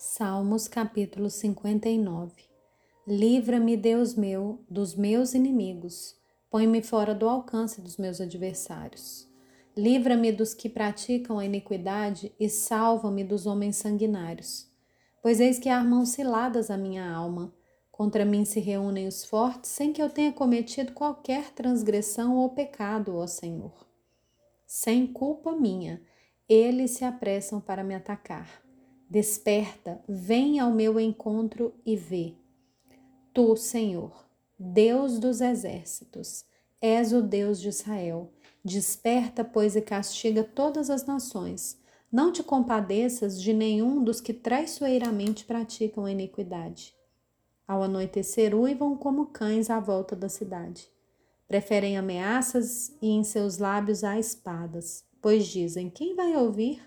Salmos capítulo 59 Livra-me, Deus meu, dos meus inimigos, põe-me fora do alcance dos meus adversários. Livra-me dos que praticam a iniquidade e salva-me dos homens sanguinários. Pois eis que armam ciladas a minha alma. Contra mim se reúnem os fortes, sem que eu tenha cometido qualquer transgressão ou pecado, ó Senhor. Sem culpa minha, eles se apressam para me atacar Desperta, vem ao meu encontro e vê. Tu, Senhor, Deus dos exércitos, és o Deus de Israel. Desperta, pois, e castiga todas as nações. Não te compadeças de nenhum dos que traiçoeiramente praticam a iniquidade. Ao anoitecer, uivam como cães à volta da cidade. Preferem ameaças e em seus lábios há espadas, pois dizem: Quem vai ouvir?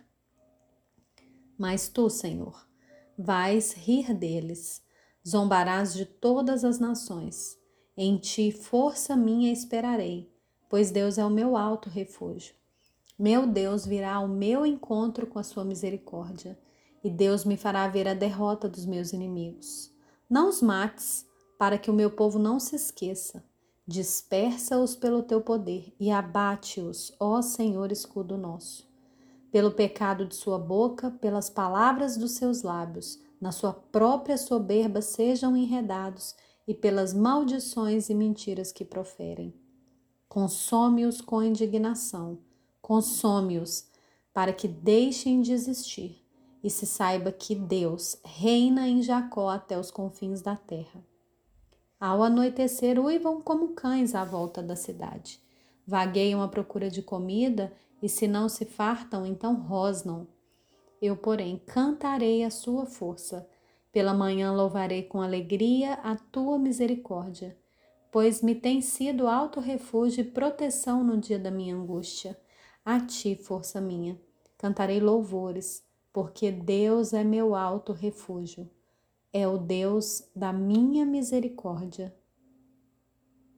Mas tu, Senhor, vais rir deles, zombarás de todas as nações. Em ti, força minha, esperarei, pois Deus é o meu alto refúgio. Meu Deus virá ao meu encontro com a sua misericórdia, e Deus me fará ver a derrota dos meus inimigos. Não os mates, para que o meu povo não se esqueça. Dispersa-os pelo teu poder e abate-os, ó Senhor, escudo nosso pelo pecado de sua boca, pelas palavras dos seus lábios, na sua própria soberba sejam enredados e pelas maldições e mentiras que proferem. Consome-os com indignação, consome-os para que deixem de existir e se saiba que Deus reina em Jacó até os confins da terra. Ao anoitecer, uivam como cães à volta da cidade. Vagueiam à procura de comida e se não se fartam, então rosnam. Eu, porém, cantarei a sua força. Pela manhã louvarei com alegria a tua misericórdia, pois me tem sido alto refúgio e proteção no dia da minha angústia. A ti, força minha, cantarei louvores, porque Deus é meu alto refúgio. É o Deus da minha misericórdia.